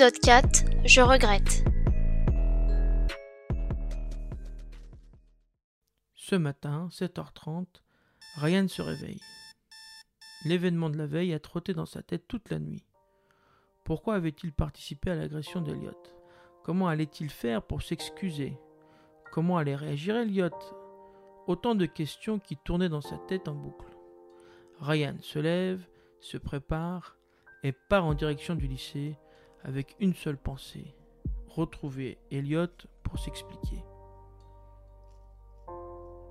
Épisode 4 Je regrette. Ce matin, 7h30, Ryan se réveille. L'événement de la veille a trotté dans sa tête toute la nuit. Pourquoi avait-il participé à l'agression d'Eliot Comment allait-il faire pour s'excuser? Comment allait réagir Elliot Autant de questions qui tournaient dans sa tête en boucle. Ryan se lève, se prépare et part en direction du lycée avec une seule pensée retrouver Elliot pour s'expliquer.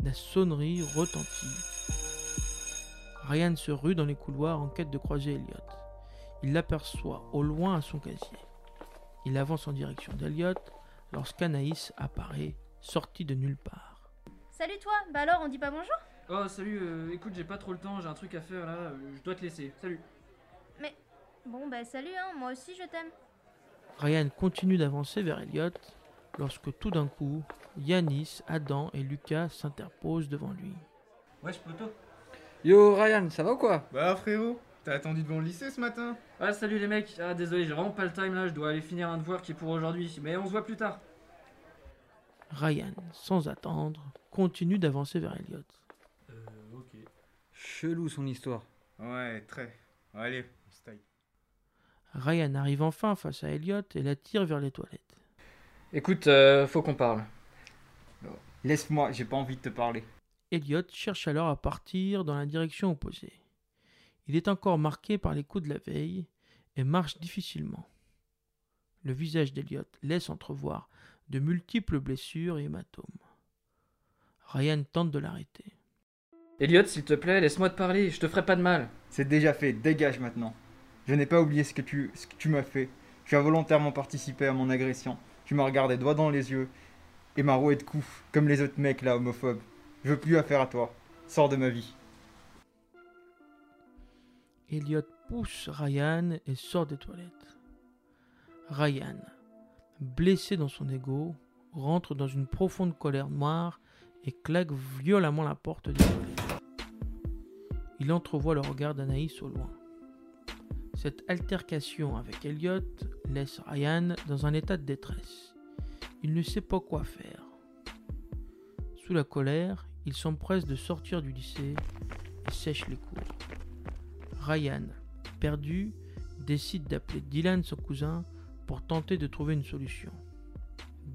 La sonnerie retentit. Ryan se rue dans les couloirs en quête de croiser Elliot. Il l'aperçoit au loin à son casier. Il avance en direction d'Elliot lorsqu'Anaïs apparaît, sortie de nulle part. Salut toi, bah alors on dit pas bonjour? Oh salut, euh, écoute j'ai pas trop le temps, j'ai un truc à faire là, euh, je dois te laisser. Salut. Mais bon bah salut hein, moi aussi je t'aime. Ryan continue d'avancer vers Elliot lorsque tout d'un coup, Yanis, Adam et Lucas s'interposent devant lui. Wesh poto. Yo Ryan, ça va ou quoi? Bah frérot, t'as attendu devant le lycée ce matin Ah salut les mecs, ah désolé j'ai vraiment pas le time là, je dois aller finir un devoir qui est pour aujourd'hui, mais on se voit plus tard. Ryan, sans attendre, continue d'avancer vers Elliot. Euh ok. Chelou son histoire. Ouais, très. Allez, on se taille. Ryan arrive enfin face à Elliot et l'attire vers les toilettes. Écoute, euh, faut qu'on parle. Laisse-moi, j'ai pas envie de te parler. Elliot cherche alors à partir dans la direction opposée. Il est encore marqué par les coups de la veille et marche difficilement. Le visage d'Elliot laisse entrevoir de multiples blessures et hématomes. Ryan tente de l'arrêter. Elliot, s'il te plaît, laisse-moi te parler, je te ferai pas de mal. C'est déjà fait, dégage maintenant. Je n'ai pas oublié ce que tu, m'as fait. Tu as volontairement participé à mon agression. Tu m'as regardé droit dans les yeux et m'as roué de coups, comme les autres mecs là, homophobes. Je veux plus affaire à toi. Sors de ma vie. Elliot pousse Ryan et sort des toilettes. Ryan, blessé dans son ego, rentre dans une profonde colère noire et claque violemment la porte des toilettes. Il entrevoit le regard d'Anaïs au loin. Cette altercation avec Elliot laisse Ryan dans un état de détresse. Il ne sait pas quoi faire. Sous la colère, il s'empresse de sortir du lycée et sèche les cours. Ryan, perdu, décide d'appeler Dylan, son cousin, pour tenter de trouver une solution.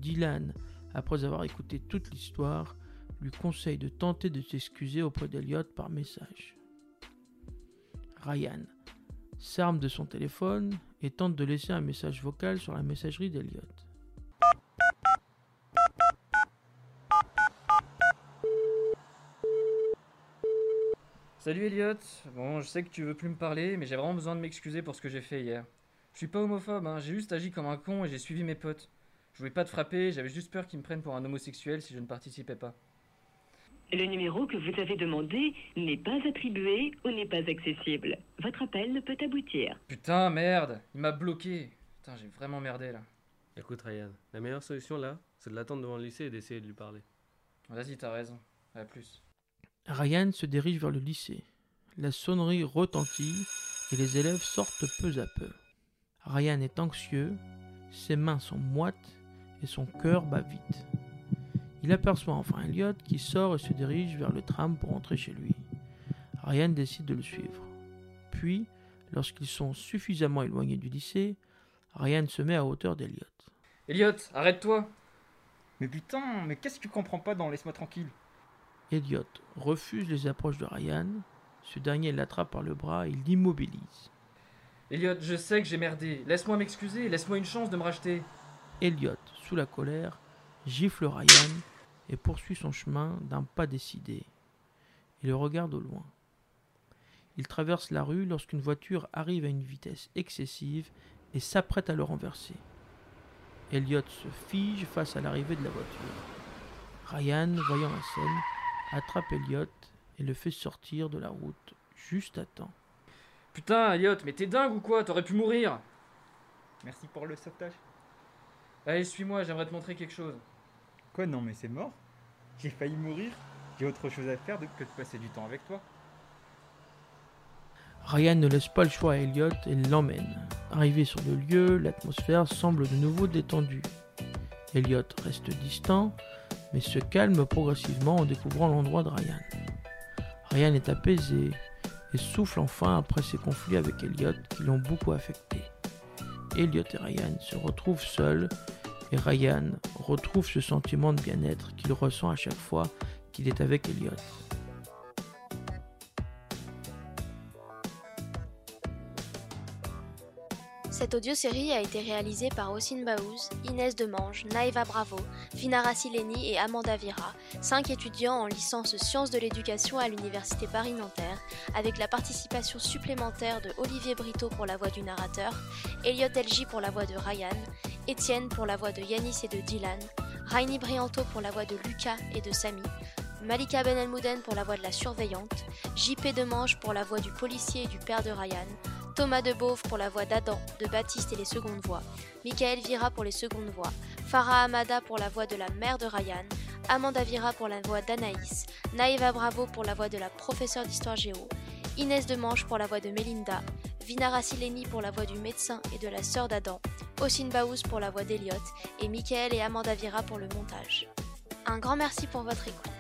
Dylan, après avoir écouté toute l'histoire, lui conseille de tenter de s'excuser auprès d'Eliot par message. Ryan s'arme de son téléphone et tente de laisser un message vocal sur la messagerie d'Eliot. Salut Elliot, bon je sais que tu veux plus me parler, mais j'ai vraiment besoin de m'excuser pour ce que j'ai fait hier. Je suis pas homophobe, hein, j'ai juste agi comme un con et j'ai suivi mes potes. Je voulais pas te frapper, j'avais juste peur qu'ils me prennent pour un homosexuel si je ne participais pas. Le numéro que vous avez demandé n'est pas attribué ou n'est pas accessible. Votre appel ne peut aboutir. Putain, merde, il m'a bloqué. Putain, j'ai vraiment merdé là. Écoute Ryan, la meilleure solution là, c'est de l'attendre devant le lycée et d'essayer de lui parler. Vas-y, t'as raison. À plus. Ryan se dirige vers le lycée. La sonnerie retentit et les élèves sortent peu à peu. Ryan est anxieux, ses mains sont moites et son cœur bat vite. Il aperçoit enfin Elliot qui sort et se dirige vers le tram pour rentrer chez lui. Ryan décide de le suivre. Puis, lorsqu'ils sont suffisamment éloignés du lycée, Ryan se met à hauteur d'Elliot. Elliot, arrête-toi Mais putain, mais qu'est-ce que tu comprends pas dans Laisse-moi tranquille? Elliot refuse les approches de Ryan. Ce dernier l'attrape par le bras et l'immobilise. Elliot, je sais que j'ai merdé. Laisse-moi m'excuser, laisse-moi une chance de me racheter. Elliot, sous la colère, gifle Ryan et poursuit son chemin d'un pas décidé. Il le regarde au loin. Il traverse la rue lorsqu'une voiture arrive à une vitesse excessive et s'apprête à le renverser. Elliot se fige face à l'arrivée de la voiture. Ryan, voyant la scène, attrape Elliot et le fait sortir de la route juste à temps. Putain, Elliot, mais t'es dingue ou quoi? T'aurais pu mourir Merci pour le sauvetage. Allez, suis-moi, j'aimerais te montrer quelque chose. Quoi, non, mais c'est mort J'ai failli mourir J'ai autre chose à faire que de passer du temps avec toi. Ryan ne laisse pas le choix à Elliot et l'emmène. Arrivé sur le lieu, l'atmosphère semble de nouveau détendue. Elliot reste distant, mais se calme progressivement en découvrant l'endroit de Ryan. Ryan est apaisé et souffle enfin après ses conflits avec Elliot qui l'ont beaucoup affecté. Elliot et Ryan se retrouvent seuls et Ryan retrouve ce sentiment de bien-être qu'il ressent à chaque fois qu'il est avec Elliot. Cette audiosérie a été réalisée par Ossine Baouz, Inès Demange, Naïva Bravo, Finara Sileni et Amanda Vira, cinq étudiants en licence sciences de l'éducation à l'Université Paris-Nanterre, avec la participation supplémentaire de Olivier Brito pour la voix du narrateur, Elliot Elgi pour la voix de Ryan, Étienne pour la voix de Yanis et de Dylan, Rainy Brianto pour la voix de Lucas et de Samy, Malika Ben Elmouden pour la voix de la surveillante, JP Demange pour la voix du policier et du père de Ryan, Thomas Debauve pour la voix d'Adam, de Baptiste et les secondes voix, Michael Vira pour les secondes voix, Farah Amada pour la voix de la mère de Ryan, Amanda Vira pour la voix d'Anaïs, Naïva Bravo pour la voix de la professeure d'histoire géo, Inès Demange pour la voix de Melinda, Vinara Sileni pour la voix du médecin et de la sœur d'Adam, Ossine Baouz pour la voix d'Eliott et Michael et Amanda Vira pour le montage. Un grand merci pour votre écoute.